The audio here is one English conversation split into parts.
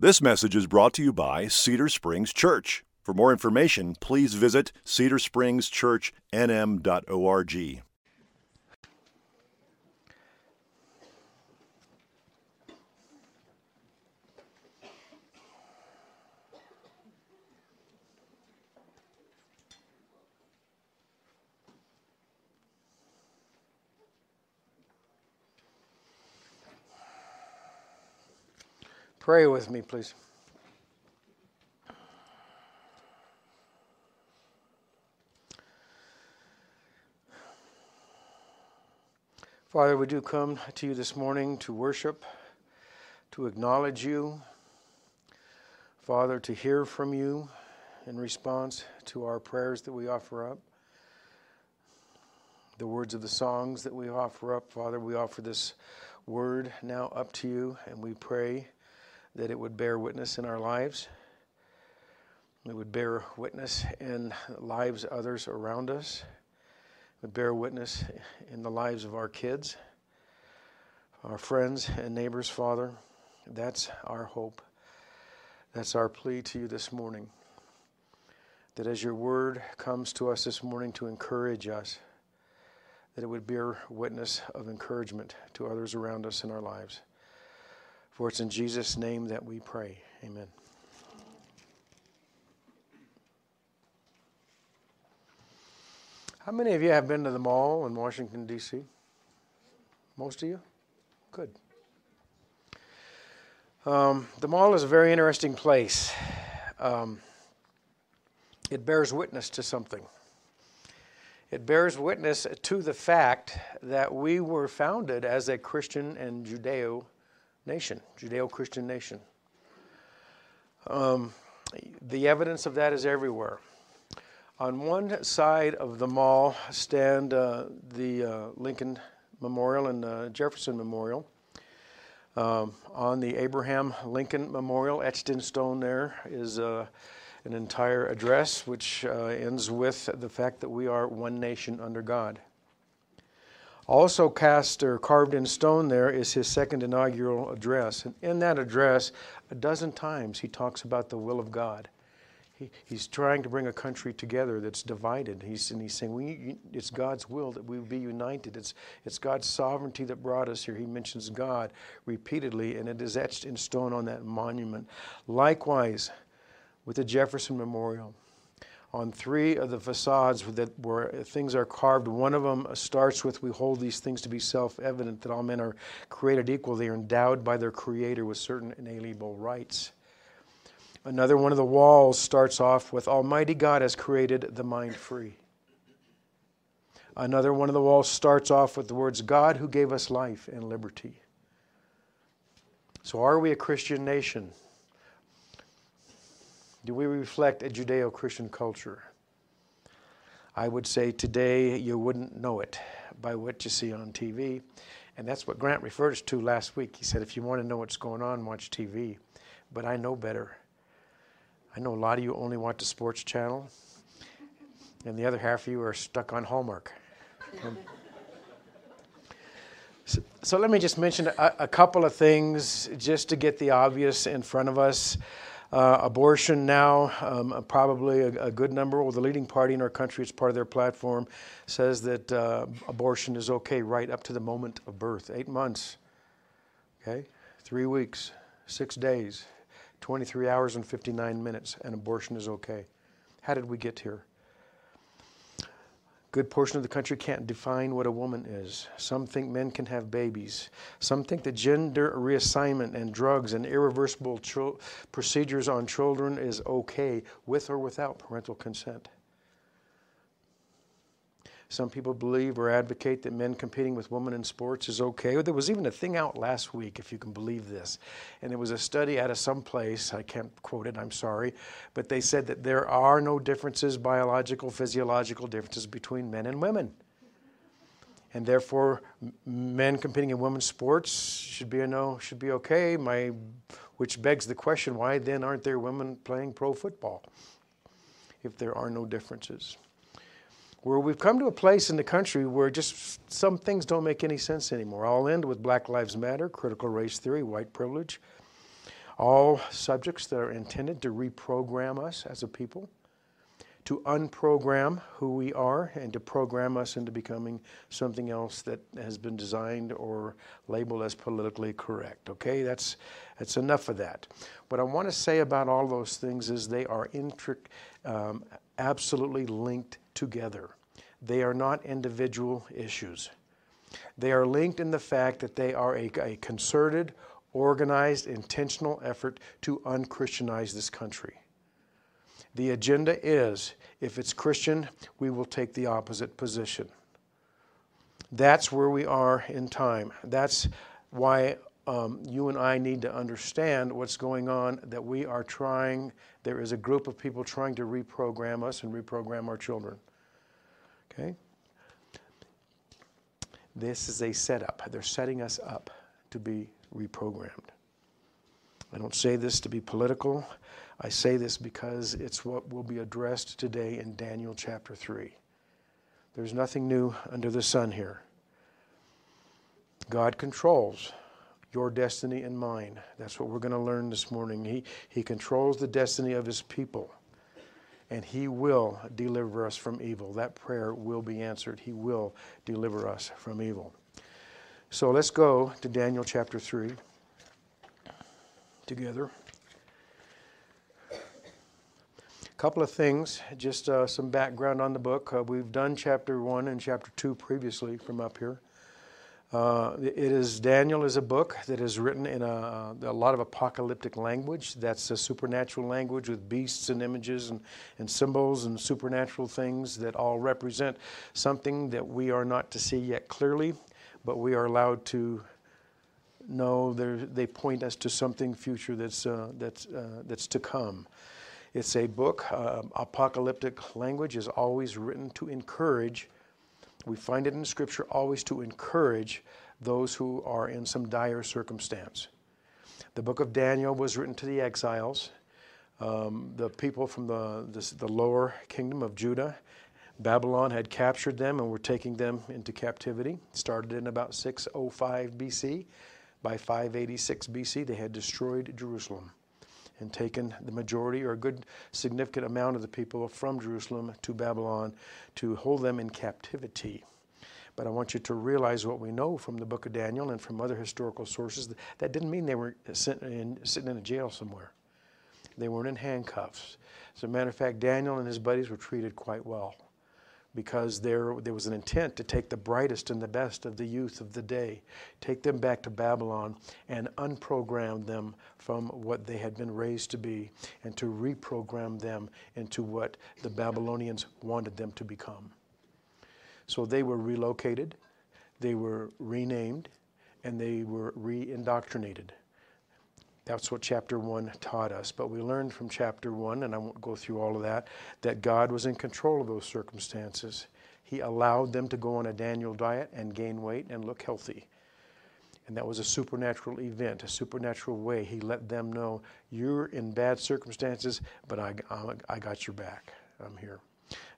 This message is brought to you by Cedar Springs Church. For more information, please visit cedarspringschurchnm.org. Pray with me, please. Father, we do come to you this morning to worship, to acknowledge you. Father, to hear from you in response to our prayers that we offer up, the words of the songs that we offer up. Father, we offer this word now up to you, and we pray that it would bear witness in our lives. It would bear witness in lives of others around us. It would bear witness in the lives of our kids, our friends and neighbors, Father. That's our hope. That's our plea to you this morning. That as your word comes to us this morning to encourage us, that it would bear witness of encouragement to others around us in our lives. For it's in Jesus' name that we pray. Amen. How many of you have been to the mall in Washington, D.C.? Most of you? Good. Um, the mall is a very interesting place. Um, it bears witness to something. It bears witness to the fact that we were founded as a Christian and Judeo nation, Judeo Christian nation. Um, the evidence of that is everywhere. On one side of the mall stand uh, the uh, Lincoln Memorial and uh, Jefferson Memorial. Um, on the Abraham Lincoln Memorial, etched in stone, there is uh, an entire address which uh, ends with the fact that we are one nation under God. Also cast or carved in stone there is his second inaugural address. And in that address, a dozen times he talks about the will of God. He, he's trying to bring a country together that's divided. He's, and he's saying we, it's God's will that we be united. It's, it's God's sovereignty that brought us here. He mentions God repeatedly, and it is etched in stone on that monument. Likewise, with the Jefferson Memorial on three of the facades that where things are carved. One of them starts with, "We hold these things to be self-evident that all men are created equal. They are endowed by their Creator with certain inalienable rights." Another one of the walls starts off with, "Almighty God has created the mind free." Another one of the walls starts off with the words, "God who gave us life and liberty." So, are we a Christian nation? Do we reflect a Judeo Christian culture? I would say today you wouldn't know it by what you see on TV. And that's what Grant referred us to last week. He said, if you want to know what's going on, watch TV. But I know better. I know a lot of you only watch the sports channel, and the other half of you are stuck on Hallmark. so, so, let me just mention a, a couple of things just to get the obvious in front of us. Uh, abortion now, um, probably a, a, good number, well, the leading party in our country, it's part of their platform, says that uh, abortion is okay right up to the moment of birth. Eight months, okay? Three weeks, six days, 23 hours and 59 minutes, and abortion is okay. How did we get here? Good portion of the country can't define what a woman is. Some think men can have babies. Some think that gender reassignment and drugs and irreversible procedures on children is okay with or without parental consent. Some people believe or advocate that men competing with women in sports is okay. There was even a thing out last week, if you can believe this. And it was a study out of some place, I can't quote it, I'm sorry, but they said that there are no differences, biological, physiological differences between men and women. And therefore, men competing in women's sports should be a no, should be okay. My, which begs the question: Why then aren't there women playing pro football? If there are no differences where we've come to a place in the country where just some things don't make any sense anymore. I'll end with Black Lives Matter, critical race theory, white privilege. all subjects that are intended to reprogram us as a people, to unprogram who we are, and to program us into becoming something else that has been designed or labeled as politically correct. Okay, that's that's enough of that. What I want to say about all those things is they are intricate. um, absolutely linked together. They are not individual issues. They are linked in the fact that they are a, a concerted, organized, intentional effort to unchristianize this country. The agenda is if it's Christian, we will take the opposite position. That's where we are in time. That's why um, you and I need to understand what's going on, that we are trying, there is a group of people trying to reprogram us and reprogram our children. Okay? This is a setup. They're setting us up to be reprogrammed. I don't say this to be political. I say this because it's what will be addressed today in Daniel chapter 3. There's nothing new under the sun here. God controls your destiny and mine. That's what we're going to learn this morning. He, he controls the destiny of His people and He will deliver us from evil. That prayer will be answered. He will deliver us from evil. So let's go to Daniel chapter 3 together. A couple of things, just uh, some background on the book. Uh, we've done chapter 1 and chapter 2 previously from up here. Uh, it is Daniel is a book that is written in a, a, lot of apocalyptic language. That's a supernatural language with beasts and images and, and symbols and supernatural things that all represent something that we are not to see yet clearly, but we are allowed to know they point us to something future that's, uh, that's, uh, that's to come. It's a book, uh, apocalyptic language is always written to encourage we find it in Scripture always to encourage those who are in some dire circumstance. The book of Daniel was written to the exiles, um, the people from the, the, the lower kingdom of Judah. Babylon had captured them and were taking them into captivity. Started in about 605 BC. By 586 BC, they had destroyed Jerusalem and taken the majority or a good significant amount of the people from Jerusalem to Babylon to hold them in captivity. But I want you to realize what we know from the book of Daniel and from other historical sources. That didn't mean they were sitting in, sitting in a jail somewhere. They weren't in handcuffs. As a matter of fact, Daniel and his buddies were treated quite well because there, there was an intent to take the brightest and the best of the youth of the day, take them back to Babylon and unprogram them from what they had been raised to be, and to reprogram them into what the Babylonians wanted them to become. So they were relocated, they were renamed, and they were re indoctrinated. That's what chapter 1 taught us. But we learned from chapter 1, and I won't go through all of that, that God was in control of those circumstances. He allowed them to go on a Daniel diet and gain weight and look healthy. And that was a supernatural event, a supernatural way. He let them know, you're in bad circumstances, but I, I got your back. I'm here.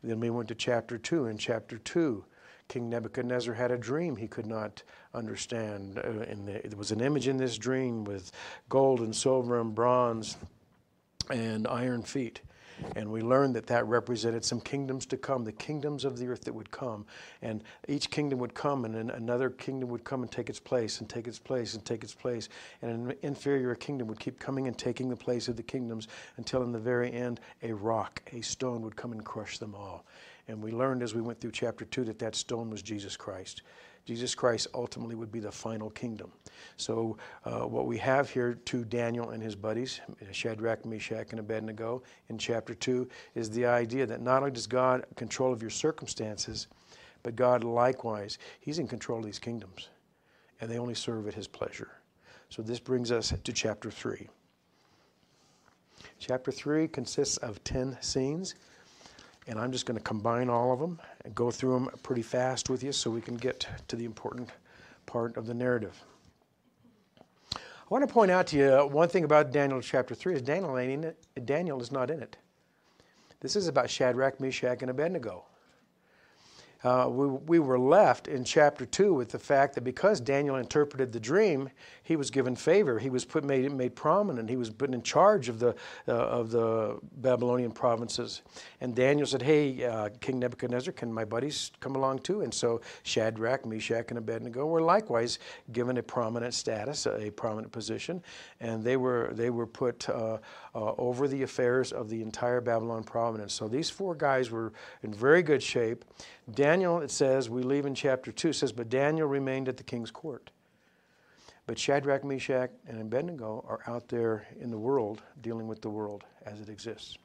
then we went to chapter 2. In chapter 2, King Nebuchadnezzar had a dream he could not understand. Uh, there was an image in this dream with gold and silver and bronze and iron feet. And we learned that that represented some kingdoms to come, the kingdoms of the earth that would come. And each kingdom would come, and then another kingdom would come and take its place, and take its place, and take its place. And an inferior kingdom would keep coming and taking the place of the kingdoms until, in the very end, a rock, a stone would come and crush them all. And we learned as we went through chapter 2 that that stone was Jesus Christ. Jesus Christ ultimately would be the final kingdom. So, uh, what we have here to Daniel and his buddies, Shadrach, Meshach, and Abednego, in chapter 2, is the idea that not only does God control of your circumstances, but God likewise, He's in control of these kingdoms, and they only serve at His pleasure. So, this brings us to chapter 3. Chapter 3 consists of 10 scenes and I'm just going to combine all of them and go through them pretty fast with you so we can get to the important part of the narrative. I want to point out to you one thing about Daniel chapter 3 is Daniel. Daniel is not in it. This is about Shadrach, Meshach, and Abednego. Uh, we, we were left in chapter 2 with the fact that because Daniel interpreted the dream, he was given favor. He was put, made, made prominent. He was put in charge of the, uh, of the Babylonian provinces. And Daniel said, Hey, uh, King Nebuchadnezzar, can my buddies come along too? And so Shadrach, Meshach, and Abednego were likewise given a prominent status, a prominent position. And they were, they were put uh, uh, over the affairs of the entire Babylon province. So these four guys were in very good shape. Daniel, it says, we leave in chapter 2, says, But Daniel remained at the king's court. But Shadrach, Meshach, and Abednego are out there in the world dealing with the world as it exists,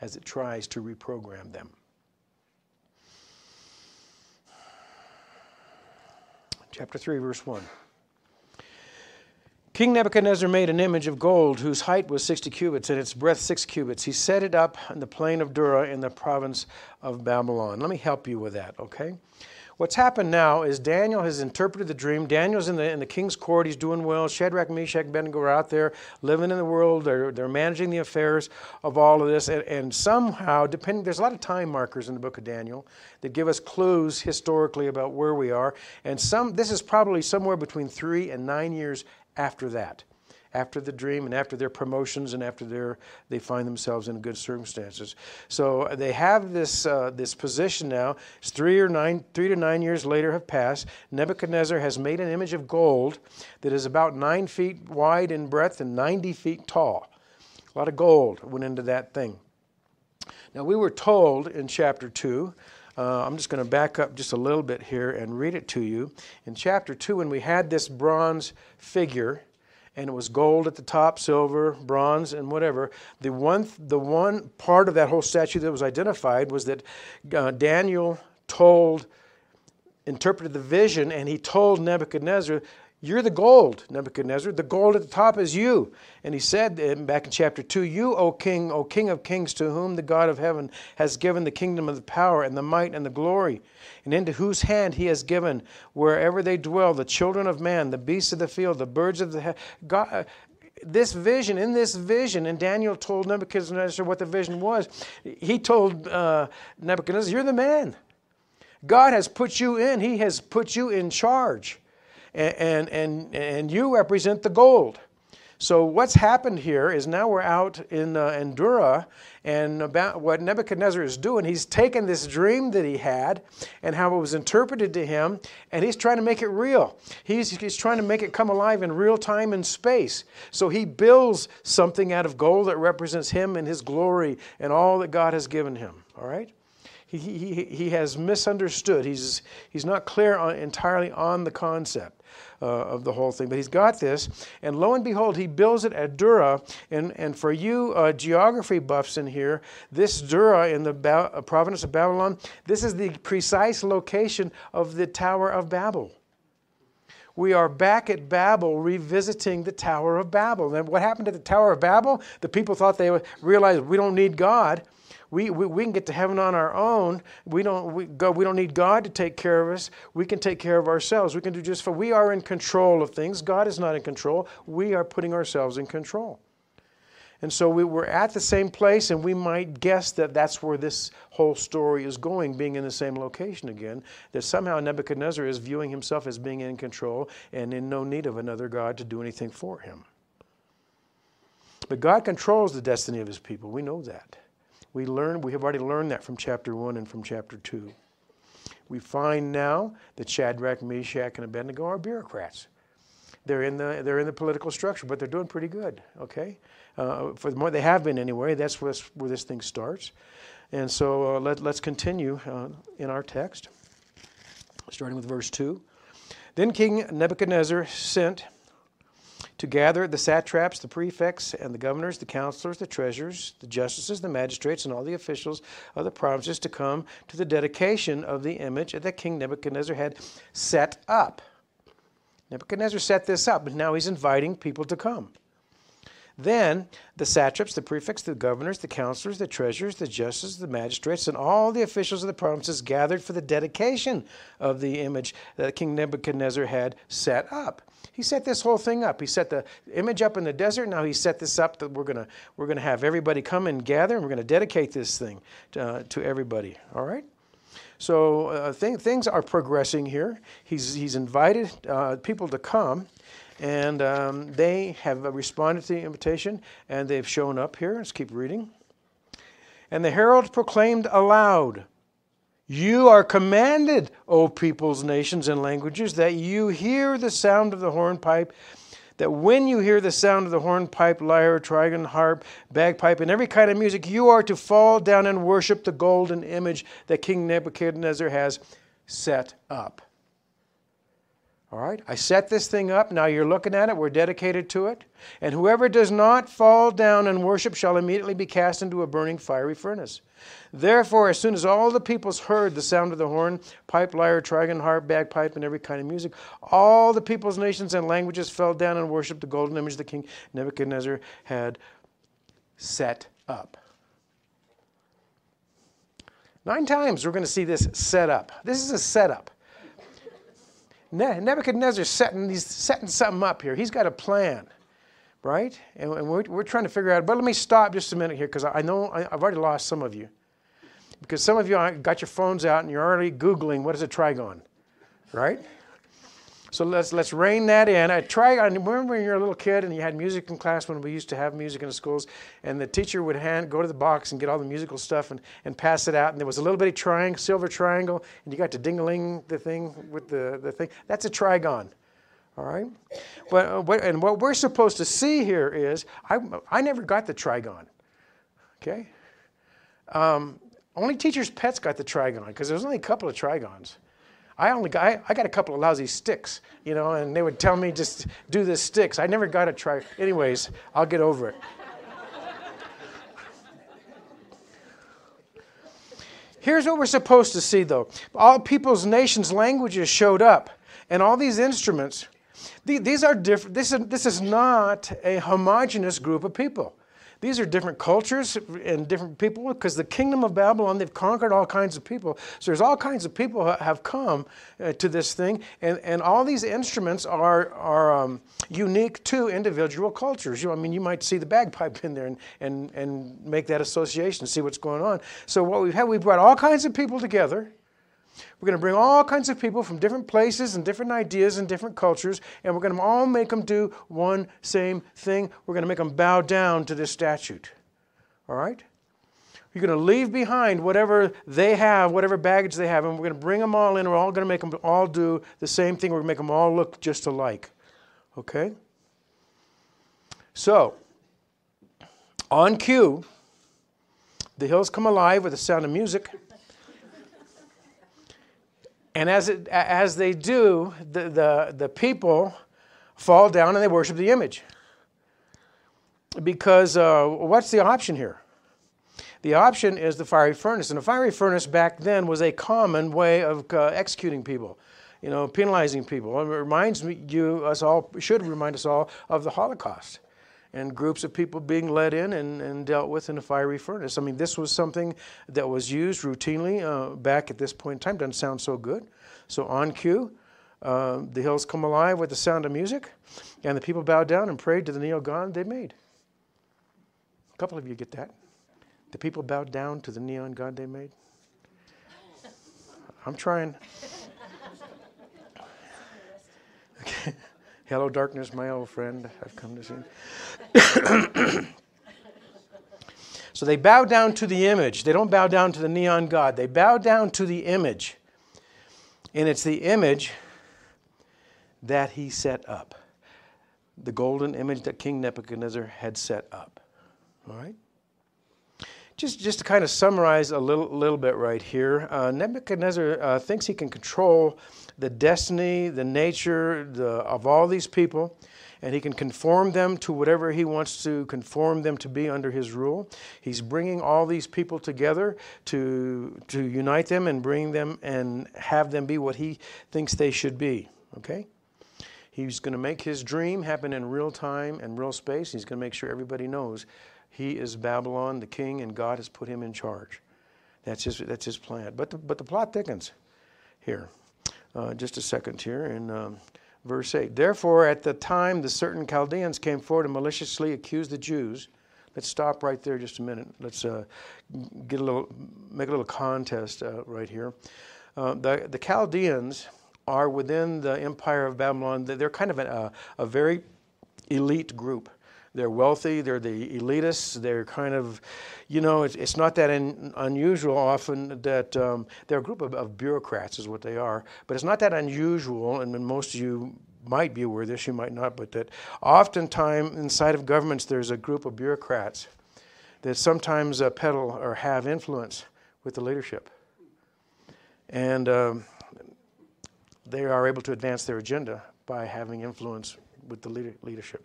as it tries to reprogram them. Chapter 3, verse 1. King Nebuchadnezzar made an image of gold whose height was 60 cubits and its breadth 6 cubits. He set it up in the plain of Dura in the province of Babylon. Let me help you with that, okay? What's happened now is Daniel has interpreted the dream. Daniel's in the, in the king's court. He's doing well. Shadrach, Meshach, and Abednego are out there living in the world. They're, they're managing the affairs of all of this. And, and somehow, depending, there's a lot of time markers in the book of Daniel that give us clues historically about where we are. And some, this is probably somewhere between three and nine years after that after the dream and after their promotions and after their they find themselves in good circumstances. So they have this uh, this position now. It's three or nine three to nine years later have passed. Nebuchadnezzar has made an image of gold that is about nine feet wide in breadth and 90 feet tall. A lot of gold went into that thing. Now we were told in chapter 2 uh, I'm just going to back up just a little bit here and read it to you. In chapter 2, when we had this bronze figure, and it was gold at the top, silver, bronze, and whatever. The one, the one part of that whole statue that was identified was that uh, Daniel told, interpreted the vision, and he told Nebuchadnezzar, you're the gold, Nebuchadnezzar. The gold at the top is you. And he said back in chapter 2 You, O king, O king of kings, to whom the God of heaven has given the kingdom of the power and the might and the glory, and into whose hand he has given wherever they dwell the children of man, the beasts of the field, the birds of the heaven. God, this vision, in this vision, and Daniel told Nebuchadnezzar what the vision was. He told uh, Nebuchadnezzar, You're the man. God has put you in, He has put you in charge and, and, and you represent the gold. So what's happened here is now we're out in uh, in Dura, and about what Nebuchadnezzar is doing, he's taken this dream that he had and how it was interpreted to him, and he's trying to make it real. He's, he's trying to make it come alive in real time and space. So he builds something out of gold that represents him and his glory and all that God has given him. All right? He, he, he has misunderstood. He's, he's not clear on, entirely on the concept uh, of the whole thing. But he's got this, and lo and behold, he builds it at Dura. And, and for you uh, geography buffs in here, this Dura in the ba- uh, province of Babylon, this is the precise location of the Tower of Babel we are back at Babel revisiting the Tower of Babel. And what happened at the Tower of Babel? The people thought they realized we don't need God we, we, we can get to heaven on our own. We don't, we, go, we don't need God to take care of us. We can take care of ourselves. We can do just for we are in control of things. God is not in control. We are putting ourselves in control. And so we were at the same place, and we might guess that that's where this whole story is going, being in the same location again. That somehow Nebuchadnezzar is viewing himself as being in control and in no need of another God to do anything for him. But God controls the destiny of his people. We know that. We learn, we have already learned that from chapter 1 and from chapter 2. We find now that Shadrach, Meshach, and Abednego are bureaucrats. They're in the, they're in the political structure, but they're doing pretty good, okay? Uh, for the more they have been anyway, that's where this, where this thing starts. And so uh, let, let's continue uh, in our text, starting with verse 2. Then King Nebuchadnezzar sent to gather the satraps, the prefects, and the governors, the counselors, the treasurers, the justices, the magistrates, and all the officials of the provinces to come to the dedication of the image that King Nebuchadnezzar had set up. Nebuchadnezzar set this up, and now he's inviting people to come. Then the satraps, the prefects, the governors, the counselors, the treasurers, the justices, the magistrates, and all the officials of the provinces gathered for the dedication of the image that King Nebuchadnezzar had set up. He set this whole thing up. He set the image up in the desert. Now he set this up that we're gonna we're gonna have everybody come and gather, and we're gonna dedicate this thing to, uh, to everybody. All right. So uh, th- things are progressing here. He's, he's invited uh, people to come, and um, they have responded to the invitation, and they've shown up here. Let's keep reading. And the herald proclaimed aloud, You are commanded, O peoples, nations, and languages, that you hear the sound of the hornpipe that when you hear the sound of the hornpipe, lyre, trigon, harp, bagpipe, and every kind of music, you are to fall down and worship the golden image that King Nebuchadnezzar has set up. All right, I set this thing up. Now you're looking at it. We're dedicated to it. And whoever does not fall down and worship shall immediately be cast into a burning fiery furnace. Therefore, as soon as all the peoples heard the sound of the horn, pipe, lyre, trigon, harp, bagpipe, and every kind of music, all the peoples, nations, and languages fell down and worshiped the golden image the king Nebuchadnezzar had set up. Nine times we're going to see this set up. This is a setup. Nebuchadnezzar's setting, he's setting something up here. He's got a plan, right? And, we're, we're trying to figure out, but let me stop just a minute here because I know I've already lost some of you. Because some of you got your phones out and you're already Googling what is a trigon, right? So let's let's rein that in. I try. I remember when you were a little kid and you had music in class when we used to have music in the schools, and the teacher would hand go to the box and get all the musical stuff and, and pass it out. And there was a little bitty triangle, silver triangle, and you got to dingling the thing with the, the thing. That's a trigon. All right. But uh, what, and what we're supposed to see here is I I never got the trigon. Okay. Um, only teachers' pets got the trigon because there was only a couple of trigons. I only got, I, I, got a couple of lousy sticks, you know, and they would tell me just do the sticks. I never got to try. Anyways, I'll get over it. Here's what we're supposed to see, though. All peoples, nations, languages showed up, and all these instruments. These are different. This is, this is not a homogenous group of people. These are different cultures and different people because the kingdom of Babylon, they've conquered all kinds of people. So there's all kinds of people have come uh, to this thing, and, and all these instruments are, are um, unique to individual cultures. You, I mean, you might see the bagpipe in there and, and, and make that association, see what's going on. So what we've had, we've brought all kinds of people together we're going to bring all kinds of people from different places and different ideas and different cultures, and we're going to all make them do one same thing. We're going to make them bow down to this statute. All right? You're going to leave behind whatever they have, whatever baggage they have, and we're going to bring them all in. We're all going to make them all do the same thing. We're going to make them all look just alike. Okay? So, on cue, the hills come alive with the sound of music. And as, it, as they do, the, the, the people fall down and they worship the image. Because uh, what's the option here? The option is the fiery furnace. And a fiery furnace back then was a common way of uh, executing people, you know, penalizing people. It reminds me, you, us all, should remind us all of the Holocaust and groups of people being led in and, and dealt with in a fiery furnace. I mean, this was something that was used routinely uh, back at this point in time. Doesn't sound so good. So on cue, uh, the hills come alive with the sound of music, and the people bowed down and prayed to the neon god they made. A couple of you get that. The people bowed down to the neon god they made. I'm trying. Okay. Hello, darkness, my old friend. I've come to see. so they bow down to the image. They don't bow down to the neon god. They bow down to the image. And it's the image that he set up. The golden image that King Nebuchadnezzar had set up. All right? Just, just to kind of summarize a little, little bit right here, uh, Nebuchadnezzar uh, thinks he can control the destiny, the nature the, of all these people, and he can conform them to whatever he wants to conform them to be under his rule. He's bringing all these people together to, to unite them and bring them and have them be what he thinks they should be. Okay? He's going to make his dream happen in real time and real space. He's going to make sure everybody knows he is Babylon, the king, and God has put him in charge. That's his, that's his plan. But the, but the plot thickens here uh, just a second here in um, verse 8. Therefore, at the time the certain Chaldeans came forward and maliciously accused the Jews. let's stop right there just a minute. Let's uh, get a little, make a little contest uh, right here. Uh, the, the Chaldeans are within the empire of Babylon. They're kind of a, a very elite group. They're wealthy, they're the elitists, they're kind of, you know, it's, it's not that in, unusual often that um, they're a group of, of, bureaucrats, is what they are, but it's not that unusual, and most of you might be aware of this, you might not, but that oftentimes inside of governments there's a group of bureaucrats that sometimes uh, peddle or have influence with the leadership. And um, they are able to advance their agenda by having influence with the leader- leadership.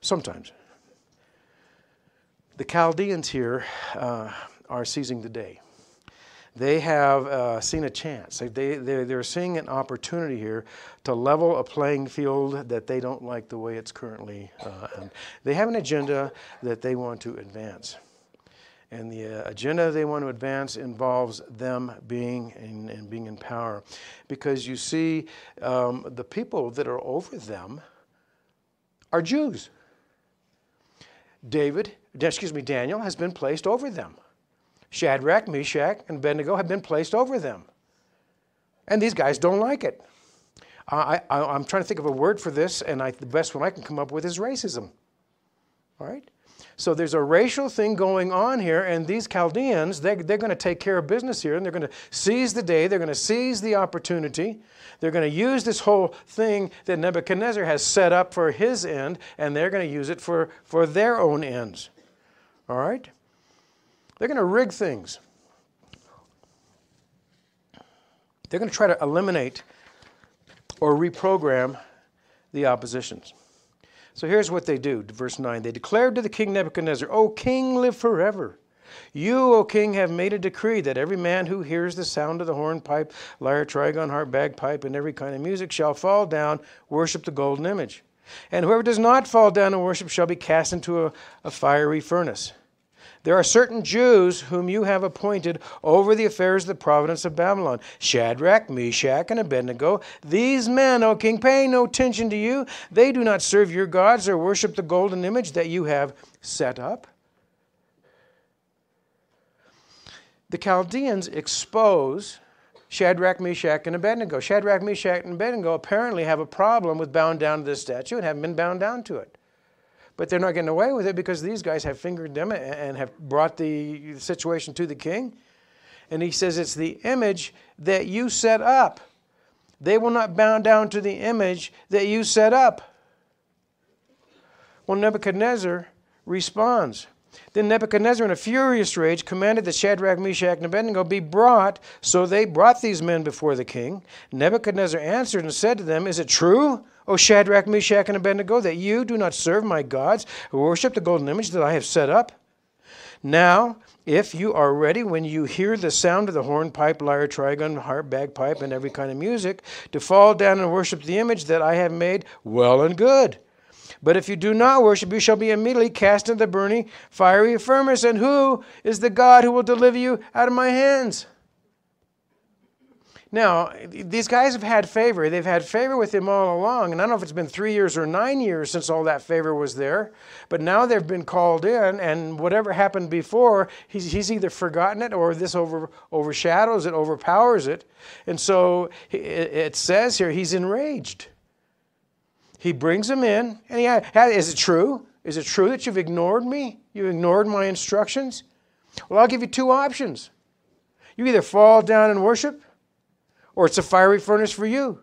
Sometimes. The Chaldeans here uh, are seizing the day. They have uh, seen a chance. They, they're, they're seeing an opportunity here to level a playing field that they don't like the way it's currently. Uh, they have an agenda that they want to advance. And the uh, agenda they want to advance involves them being in, and being in power. Because you see, um, the people that are over them are Jews. David, excuse me, Daniel has been placed over them. Shadrach, Meshach, and Abednego have been placed over them. And these guys don't like it. I, am trying to think of a word for this, and I, the best one I can come up with is racism. All right? So there's a racial thing going on here, and these Chaldeans, they, they're going to take care of business here, and they're going to seize the day, they're going to seize the opportunity. They're going to use this whole thing that Nebuchadnezzar has set up for his end, and they're going to use it for, for their own ends. All right? They're going to rig things. They're going to try to eliminate or reprogram the oppositions. So here's what they do, verse 9. They declared to the king Nebuchadnezzar, O king, live forever. You, O king, have made a decree that every man who hears the sound of the hornpipe, lyre, trigon, harp, bagpipe, and every kind of music shall fall down, worship the golden image. And whoever does not fall down and worship shall be cast into a, a fiery furnace. There are certain Jews whom you have appointed over the affairs of the province of Babylon Shadrach, Meshach, and Abednego. These men, O king, pay no attention to you. They do not serve your gods or worship the golden image that you have set up. The Chaldeans expose Shadrach, Meshach, and Abednego. Shadrach, Meshach, and Abednego apparently have a problem with bound down to this statue and haven't been bound down to it. But they're not getting away with it because these guys have fingered them and have brought the situation to the king. And he says, It's the image that you set up. They will not bow down to the image that you set up. Well, Nebuchadnezzar responds. Then Nebuchadnezzar, in a furious rage, commanded that Shadrach, Meshach, and Abednego be brought. So they brought these men before the king. Nebuchadnezzar answered and said to them, Is it true, O Shadrach, Meshach, and Abednego, that you do not serve my gods, or worship the golden image that I have set up? Now, if you are ready when you hear the sound of the horn, pipe, lyre, trigon, harp, bagpipe, and every kind of music, to fall down and worship the image that I have made, well and good. But if you do not worship, you shall be immediately cast into the burning, fiery furnace. And who is the God who will deliver you out of my hands? Now, these guys have had favor. They've had favor with him all along. And I don't know if it's been three years or nine years since all that favor was there. But now they've been called in, and whatever happened before, he's, he's either forgotten it or this over, overshadows it, overpowers it. And so it, says here he's enraged. He brings them in, and he, is it true? Is it true that you've ignored me? You've ignored my instructions? Well, I'll give you two options. You either fall down and worship, or it's a fiery furnace for you.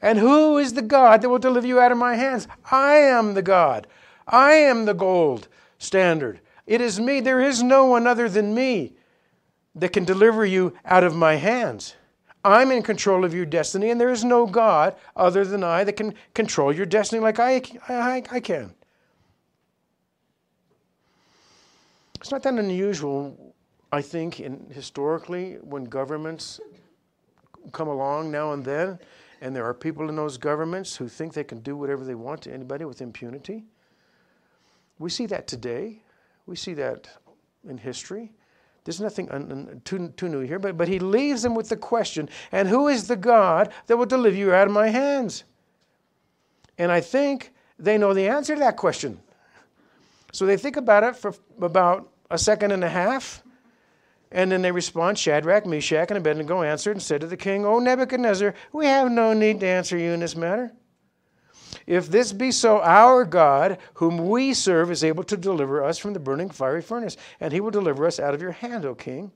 And who is the God that will deliver you out of my hands? I am the God. I am the gold standard. It is me. There is no one other than me that can deliver you out of my hands. I'm in control of your destiny, and there is no God other than I that can control your destiny like I, I, I can. It's not that unusual, I think, in, historically, when governments come along now and then, and there are people in those governments who think they can do whatever they want to anybody with impunity. We see that today. We see that in history. There's nothing un, un, too, too new here, but, but he leaves them with the question and who is the God that will deliver you out of my hands? And I think they know the answer to that question. So they think about it for about a second and a half. And then they respond Shadrach, Meshach, and Abednego answered and said to the king, O Nebuchadnezzar, we have no need to answer you in this matter. If this be so, our God, whom we serve, is able to deliver us from the burning fiery furnace, and he will deliver us out of your hand, O king.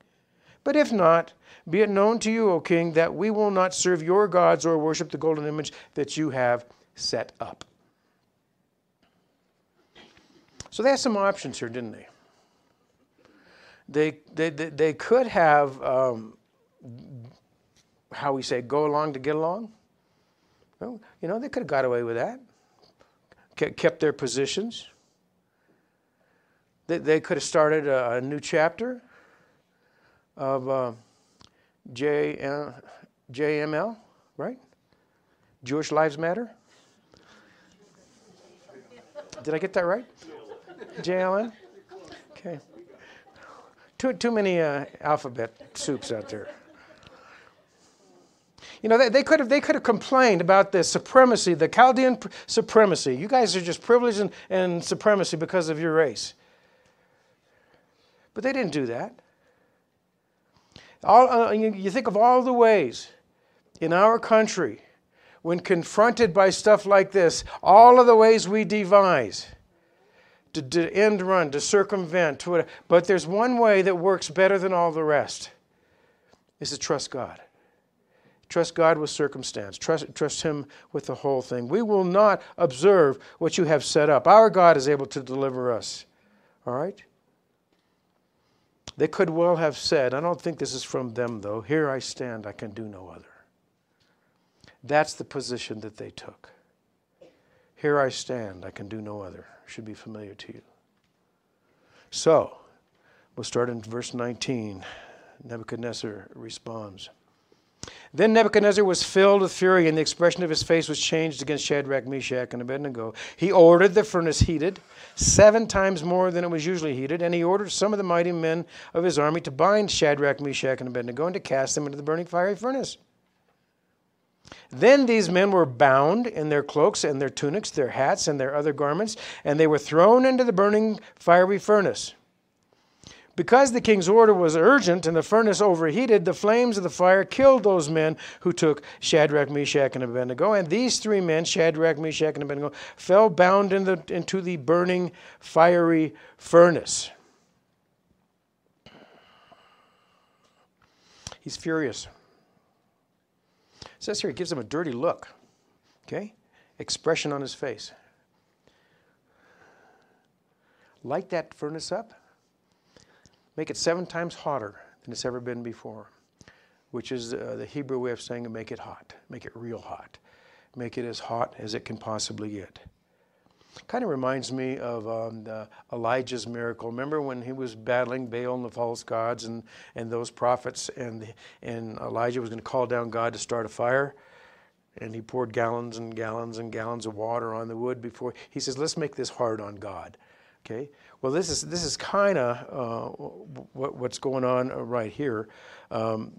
But if not, be it known to you, O king, that we will not serve your gods or worship the golden image that you have set up. So they had some options here, didn't they? They, they, they, could have, um, how we say, go along to get along. You know, they could have got away with that, kept their positions. They, they could have started a, a new chapter of uh, J, JML, right? Jewish Lives Matter. Did I get that right? JLN? Okay. Too, too many uh, alphabet soups out there. You know, they, they, could have, they could have complained about the supremacy, the Chaldean pr- supremacy. You guys are just privileged and, and supremacy because of your race. But they didn't do that. All, uh, you, you think of all the ways in our country when confronted by stuff like this, all of the ways we devise to, to end run, to circumvent, to but there's one way that works better than all the rest is to trust God. Trust God with circumstance. Trust, trust Him with the whole thing. We will not observe what you have set up. Our God is able to deliver us. All right? They could well have said, I don't think this is from them though, here I stand, I can do no other. That's the position that they took. Here I stand, I can do no other. Should be familiar to you. So, we'll start in verse 19. Nebuchadnezzar responds. Then Nebuchadnezzar was filled with fury, and the expression of his face was changed against Shadrach, Meshach, and Abednego. He ordered the furnace heated, seven times more than it was usually heated, and he ordered some of the mighty men of his army to bind Shadrach, Meshach, and Abednego and to cast them into the burning fiery furnace. Then these men were bound in their cloaks and their tunics, their hats, and their other garments, and they were thrown into the burning fiery furnace. Because the king's order was urgent and the furnace overheated, the flames of the fire killed those men who took Shadrach, Meshach, and Abednego. And these three men, Shadrach, Meshach, and Abednego, fell bound in the, into the burning fiery furnace. He's furious. It says here, he gives him a dirty look. Okay? Expression on his face. Light that furnace up Make it seven times hotter than it's ever been before, which is uh, the Hebrew way of saying make it hot, make it real hot, make it as hot as it can possibly get. Kind of reminds me of um, Elijah's miracle. Remember when he was battling Baal and the false gods and, and those prophets, and, and Elijah was going to call down God to start a fire? And he poured gallons and gallons and gallons of water on the wood before. He says, Let's make this hard on God. Okay? Well, this is, this is kind of uh, what, what's going on uh, right here. Um,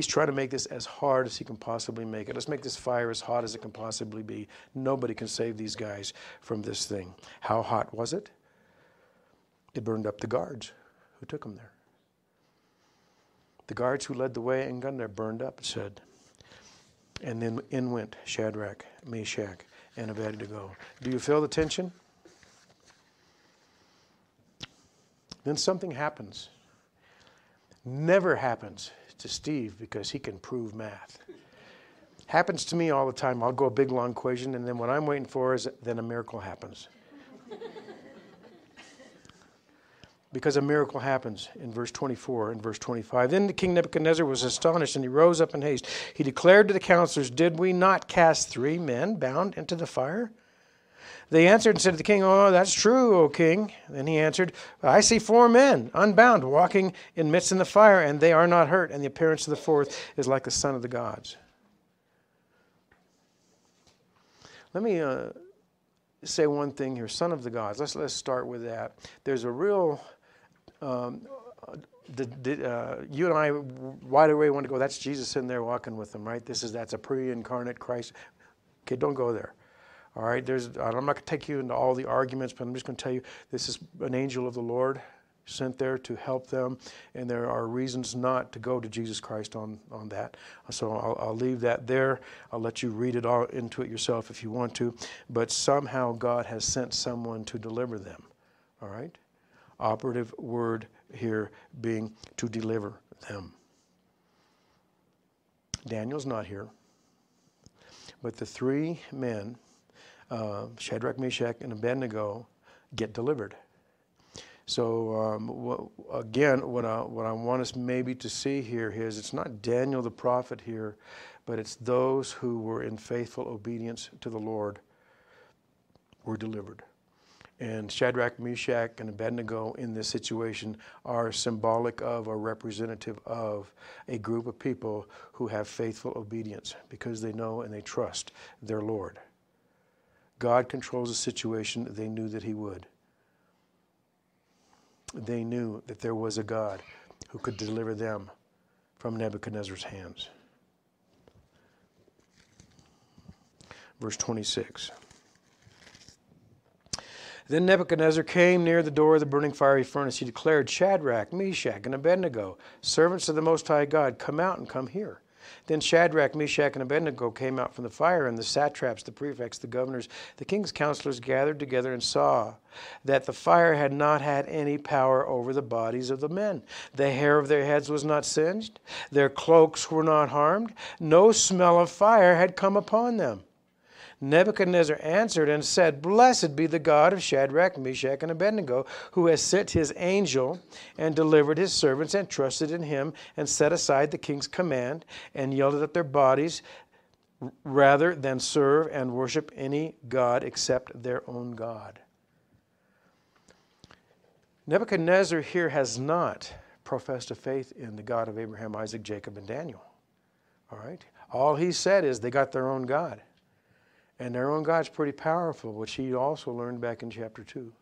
he's trying to make this as hard as he can possibly make it. Let's make this fire as hot as it can possibly be. Nobody can save these guys from this thing. How hot was it? It burned up the guards who took them there. The guards who led the way and got there burned up, it said. And then in went Shadrach, Meshach, and Abednego. Do you feel the tension? Then something happens. Never happens to Steve because he can prove math. Happens to me all the time. I'll go a big long equation, and then what I'm waiting for is then a miracle happens. because a miracle happens in verse 24 and verse 25. Then the king Nebuchadnezzar was astonished and he rose up in haste. He declared to the counselors, Did we not cast three men bound into the fire? They answered and said to the king, Oh, that's true, O king. Then he answered, I see four men, unbound, walking in midst of the fire, and they are not hurt, and the appearance of the fourth is like the son of the gods. Let me uh, say one thing here son of the gods. Let's, let's start with that. There's a real. Um, uh, you and I, wide away want to go. That's Jesus in there walking with them, right? This is that's a pre-incarnate Christ. Okay, don't go there. All right, there's, I'm not going to take you into all the arguments, but I'm just going to tell you this is an angel of the Lord sent there to help them, and there are reasons not to go to Jesus Christ on, on that. So I'll, I'll leave that there. I'll let you read it all into it yourself if you want to. But somehow God has sent someone to deliver them. All right? Operative word here being to deliver them. Daniel's not here. But the three men, uh, Shadrach, Meshach, and Abednego, get delivered. So um, what, again, what I, what I want us maybe to see here is it's not Daniel the prophet here, but it's those who were in faithful obedience to the Lord were delivered. And Shadrach, Meshach, and Abednego in this situation are symbolic of or representative of a group of people who have faithful obedience because they know and they trust their Lord. God controls the situation, they knew that He would they knew that there was a God who could deliver them from Nebuchadnezzar's hands. Verse 26. Then Nebuchadnezzar came near the door of the burning fiery furnace. He declared, Shadrach, Meshach, and Abednego, servants of the Most High God, come out and come here. Then Shadrach, Meshach, and Abednego came out from the fire, and the satraps, the prefects, the governors, the king's counselors gathered together and saw that the fire had not had any power over the bodies of the men. The hair of their heads was not singed, their cloaks were not harmed, no smell of fire had come upon them. Nebuchadnezzar answered and said, Blessed be the God of Shadrach, Meshach, and Abednego, who has sent his angel and delivered his servants and trusted in him and set aside the king's command and yielded up their bodies rather than serve and worship any God except their own God. Nebuchadnezzar here has not professed a faith in the God of Abraham, Isaac, Jacob, and Daniel. All right? All he said is they got their own God. And their own God's pretty powerful, which he also learned back in chapter 2.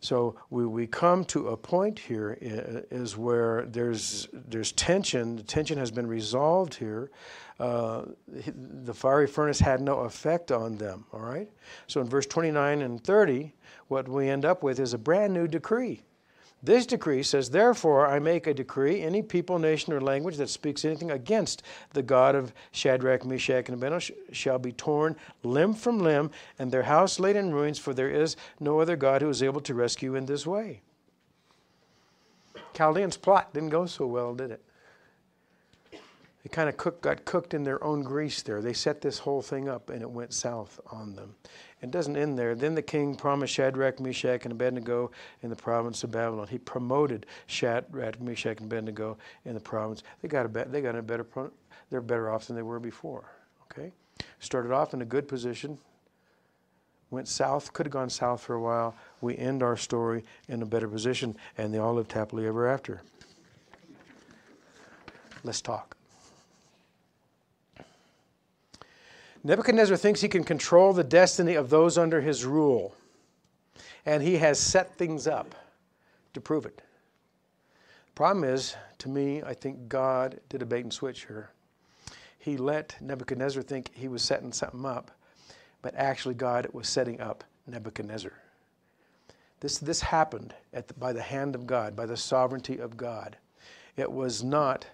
So we, we come to a point here is where there's, there's tension. The tension has been resolved here. Uh, the fiery furnace had no effect on them, all right? So in verse 29 and 30, what we end up with is a brand new decree. This decree says, Therefore, I make a decree any people, nation, or language that speaks anything against the God of Shadrach, Meshach, and Abednego shall be torn limb from limb, and their house laid in ruins, for there is no other God who is able to rescue in this way. Chaldeans' plot didn't go so well, did it? They kind of got cooked in their own grease there. They set this whole thing up and it went south on them. It doesn't end there. Then the king promised Shadrach, Meshach, and Abednego in the province of Babylon. He promoted Shadrach, Meshach, and Abednego in the province. They got a, be- they got a better, pro- they're better off than they were before. Okay, started off in a good position. Went south, could have gone south for a while. We end our story in a better position, and they all lived happily ever after. Let's talk. Nebuchadnezzar thinks he can control the destiny of those under his rule, and he has set things up to prove it. The problem is, to me, I think God did a bait and switch here. He let Nebuchadnezzar think he was setting something up, but actually, God was setting up Nebuchadnezzar. This, this happened the, by the hand of God, by the sovereignty of God. It was not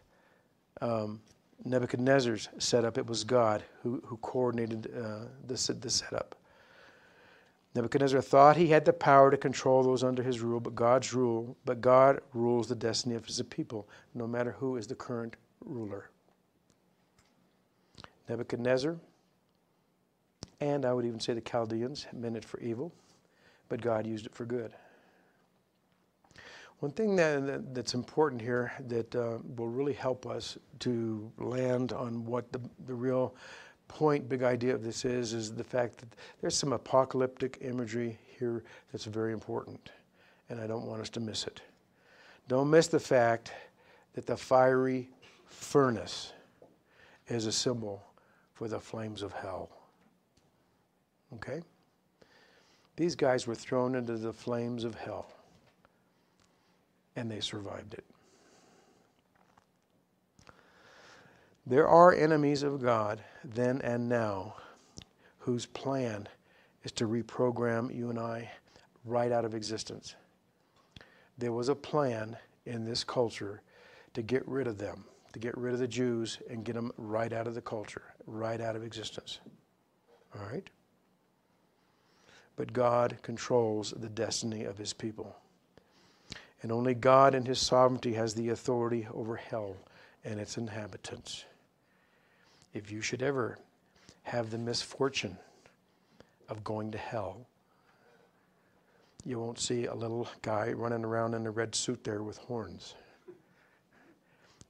um, Nebuchadnezzar's setup, it was God who, who coordinated uh, the, the setup. Nebuchadnezzar thought he had the power to control those under his rule, but God's rule, but God rules the destiny of his people, no matter who is the current ruler. Nebuchadnezzar, and I would even say the Chaldeans, meant it for evil, but God used it for good. One thing that, that's important here that uh, will really help us to land on what the, the real point, big idea of this is, is the fact that there's some apocalyptic imagery here that's very important, and I don't want us to miss it. Don't miss the fact that the fiery furnace is a symbol for the flames of hell. Okay? These guys were thrown into the flames of hell and they survived it. There are enemies of God then and now whose plan is to reprogram you and I right out of existence. There was a plan in this culture to get rid of them, to get rid of the Jews and get them right out of the culture, right out of existence. All right? But God controls the destiny of his people. And only God in his sovereignty has the authority over hell and its inhabitants. If you should ever have the misfortune of going to hell, you won't see a little guy running around in a red suit there with horns.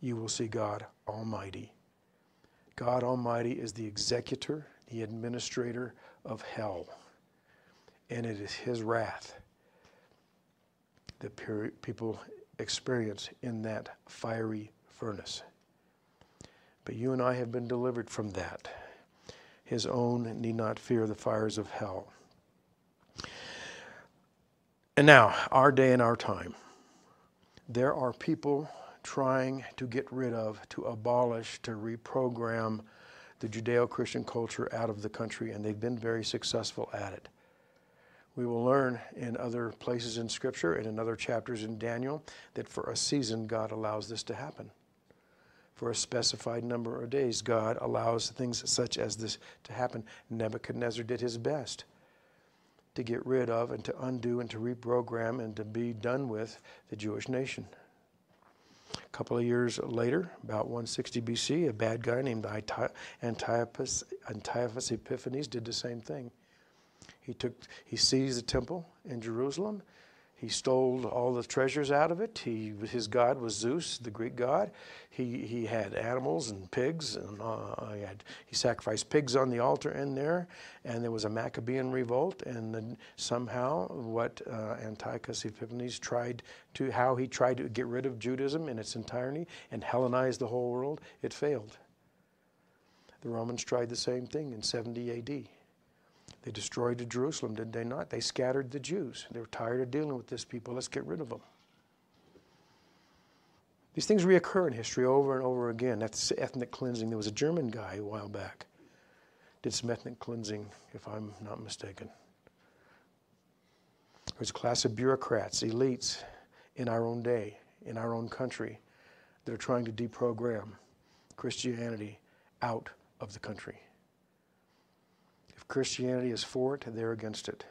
You will see God Almighty. God Almighty is the executor, the administrator of hell. And it is His wrath that people experience in that fiery furnace. But you and I have been delivered from that. His own need not fear the fires of hell. And now, our day and our time. There are people trying to get rid of, to abolish, to reprogram the Judeo Christian culture out of the country, and they've been very successful at it. We will learn in other places in Scripture and in other chapters in Daniel that for a season God allows this to happen. For a specified number of days, God allows things such as this to happen. Nebuchadnezzar did his best to get rid of and to undo and to reprogram and to be done with the Jewish nation. A couple of years later, about 160 BC, a bad guy named Antiochus, Antiochus Epiphanes did the same thing. He took, he seized the temple in Jerusalem he stole all the treasures out of it. He, his god was Zeus, the Greek god. He, he had animals and pigs, and uh, he, had, he sacrificed pigs on the altar in there. And there was a Maccabean revolt, and then somehow what uh, Antiochus Epiphanes tried to, how he tried to get rid of Judaism in its entirety and Hellenize the whole world, it failed. The Romans tried the same thing in 70 AD. They destroyed Jerusalem, did they not? They scattered the Jews. They were tired of dealing with this people. Let's get rid of them. These things reoccur in history over and over again. That's ethnic cleansing. There was a German guy a while back did some ethnic cleansing, if I'm not mistaken. There's a class of bureaucrats, elites in our own day, in our own country, that are trying to deprogram Christianity out of the country. Christianity is for it, they're against it.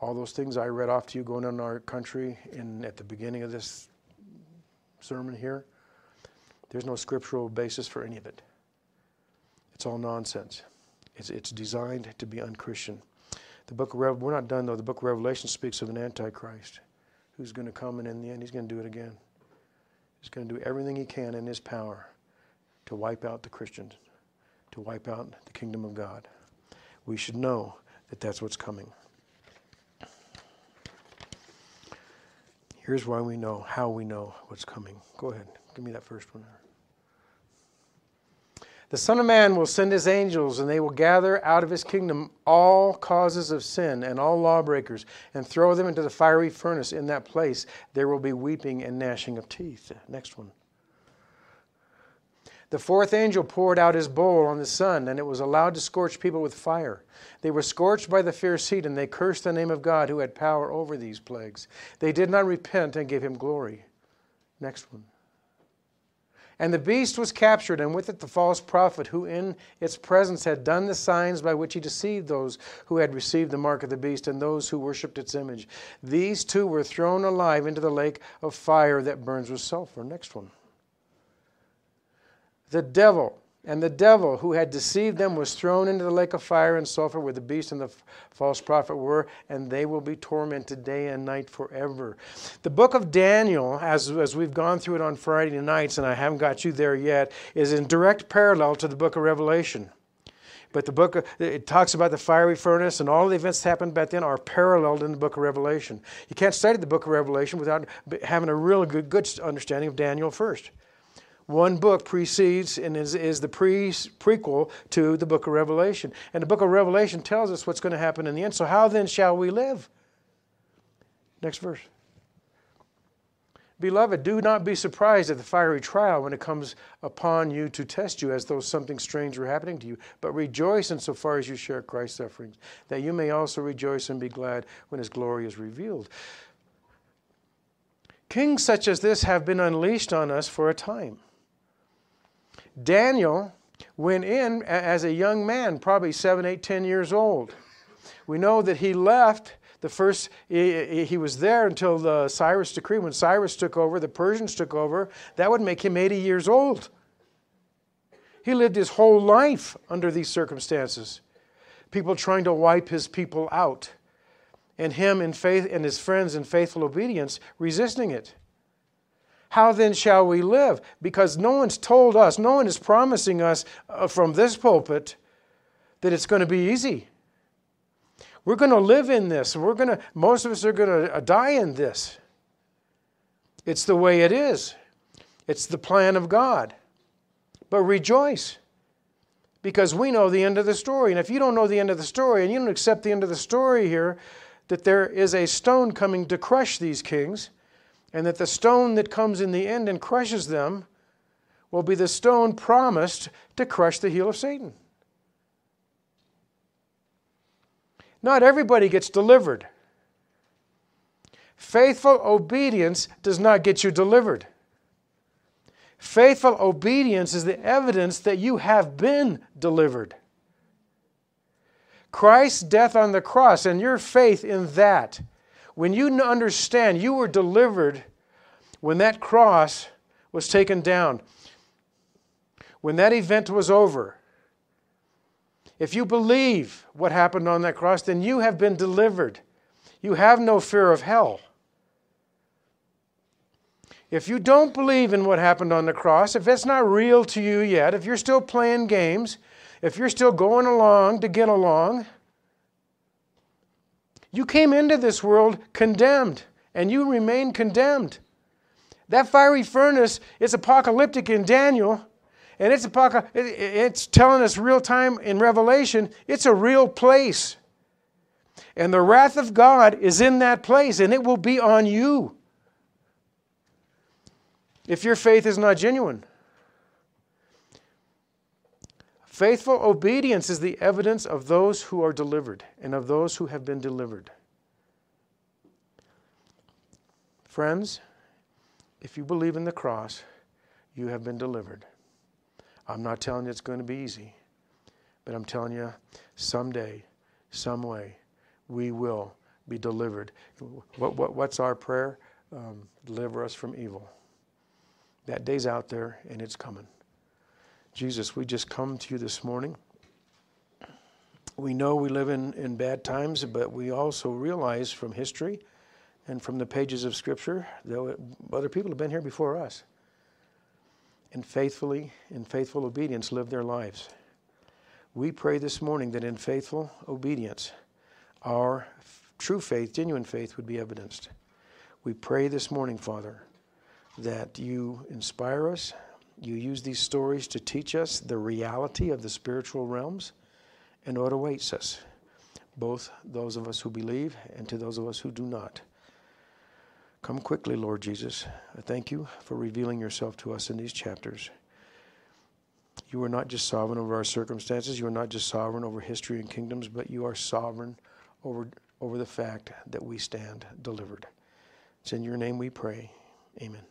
All those things I read off to you going on in our country in, at the beginning of this sermon here, there's no scriptural basis for any of it. It's all nonsense. It's, it's designed to be unchristian. The book of we're not done though. The book of Revelation speaks of an antichrist who's going to come, and in the end, he's going to do it again. He's going to do everything he can in his power to wipe out the Christians, to wipe out the kingdom of God we should know that that's what's coming. Here's why we know, how we know what's coming. Go ahead, give me that first one. The Son of Man will send his angels, and they will gather out of his kingdom all causes of sin and all lawbreakers, and throw them into the fiery furnace. In that place there will be weeping and gnashing of teeth. Next one. The fourth angel poured out his bowl on the sun, and it was allowed to scorch people with fire. They were scorched by the fierce heat, and they cursed the name of God who had power over these plagues. They did not repent and gave him glory. Next one. And the beast was captured, and with it the false prophet, who in its presence had done the signs by which he deceived those who had received the mark of the beast and those who worshipped its image. These two were thrown alive into the lake of fire that burns with sulfur. Next one. The devil and the devil who had deceived them was thrown into the lake of fire and sulfur where the beast and the false prophet were, and they will be tormented day and night forever. The book of Daniel, as, as we've gone through it on Friday nights, and I haven't got you there yet, is in direct parallel to the book of Revelation. But the book, uh, it talks about the fiery furnace, and all the events that happened back then are paralleled in the book of Revelation. You can't study the book of Revelation without having a real good, good understanding of Daniel first one book precedes and is, is the pre, prequel to the book of Revelation. And the book of Revelation tells us what's going to happen in the end. So, how then shall we live? Next verse. Beloved, do not be surprised at the fiery trial when it comes upon you to test you as though something strange were happening to you, but rejoice insofar as you share Christ's sufferings, that you may also rejoice and be glad when his glory is revealed. Kings such as this have been unleashed on us for a time. Daniel went in as a young man, probably seven, eight, ten years old. We know that he left the first, he, was there until the Cyrus decree. When Cyrus took over, the Persians took over, that would make him 80 years old. He lived his whole life under these circumstances. People trying to wipe his people out, and him in faith and his friends in faithful obedience resisting it. How then shall we live? Because no one's told us, no one is promising us uh, from this pulpit that it's going to be easy. We're going to live in this. We're going to, most of us are going to uh, die in this. It's the way it is, it's the plan of God. But rejoice because we know the end of the story. And if you don't know the end of the story and you don't accept the end of the story here, that there is a stone coming to crush these kings, and that the stone that comes in the end and crushes them will be the stone promised to crush the heel of Satan. Not everybody gets delivered. Faithful obedience does not get you delivered. Faithful obedience is the evidence that you have been delivered. Christ's death on the cross and your faith in that, when you understand you were delivered when that cross was taken down, when that event was over, if you believe what happened on that cross, then you have been delivered. You have no fear of hell. If you don't believe in what happened on the cross, if it's not real to you yet, if you're still playing games, if you're still going along to get along, you came into this world condemned and you remain condemned. That fiery furnace is apocalyptic in Daniel, and it's, it's telling us real time in Revelation, it's a real place. And the wrath of God is in that place, and it will be on you if your faith is not genuine. Faithful obedience is the evidence of those who are delivered and of those who have been delivered. Friends, if you believe in the cross, you have been delivered. I'm not telling you it's going to be easy, but I'm telling you someday, some way, we will be delivered. What, what, what's our prayer? Um, deliver us from evil. That day's out there and it's coming. Jesus, we just come to you this morning. We know we live in, in bad times, but we also realize from history and from the pages of Scripture that other people have been here before us and faithfully, in faithful obedience, live their lives. We pray this morning that in faithful obedience, our true faith, genuine faith, would be evidenced. We pray this morning, Father, that you inspire us, you use these stories to teach us the reality of the spiritual realms and what awaits us, both those of us who believe and to those of us who do not. Come quickly, Lord Jesus. I thank you for revealing yourself to us in these chapters. You are not just sovereign over our circumstances, you are not just sovereign over history and kingdoms, but you are sovereign over, over the fact that we stand delivered. It's in your name we pray. Amen.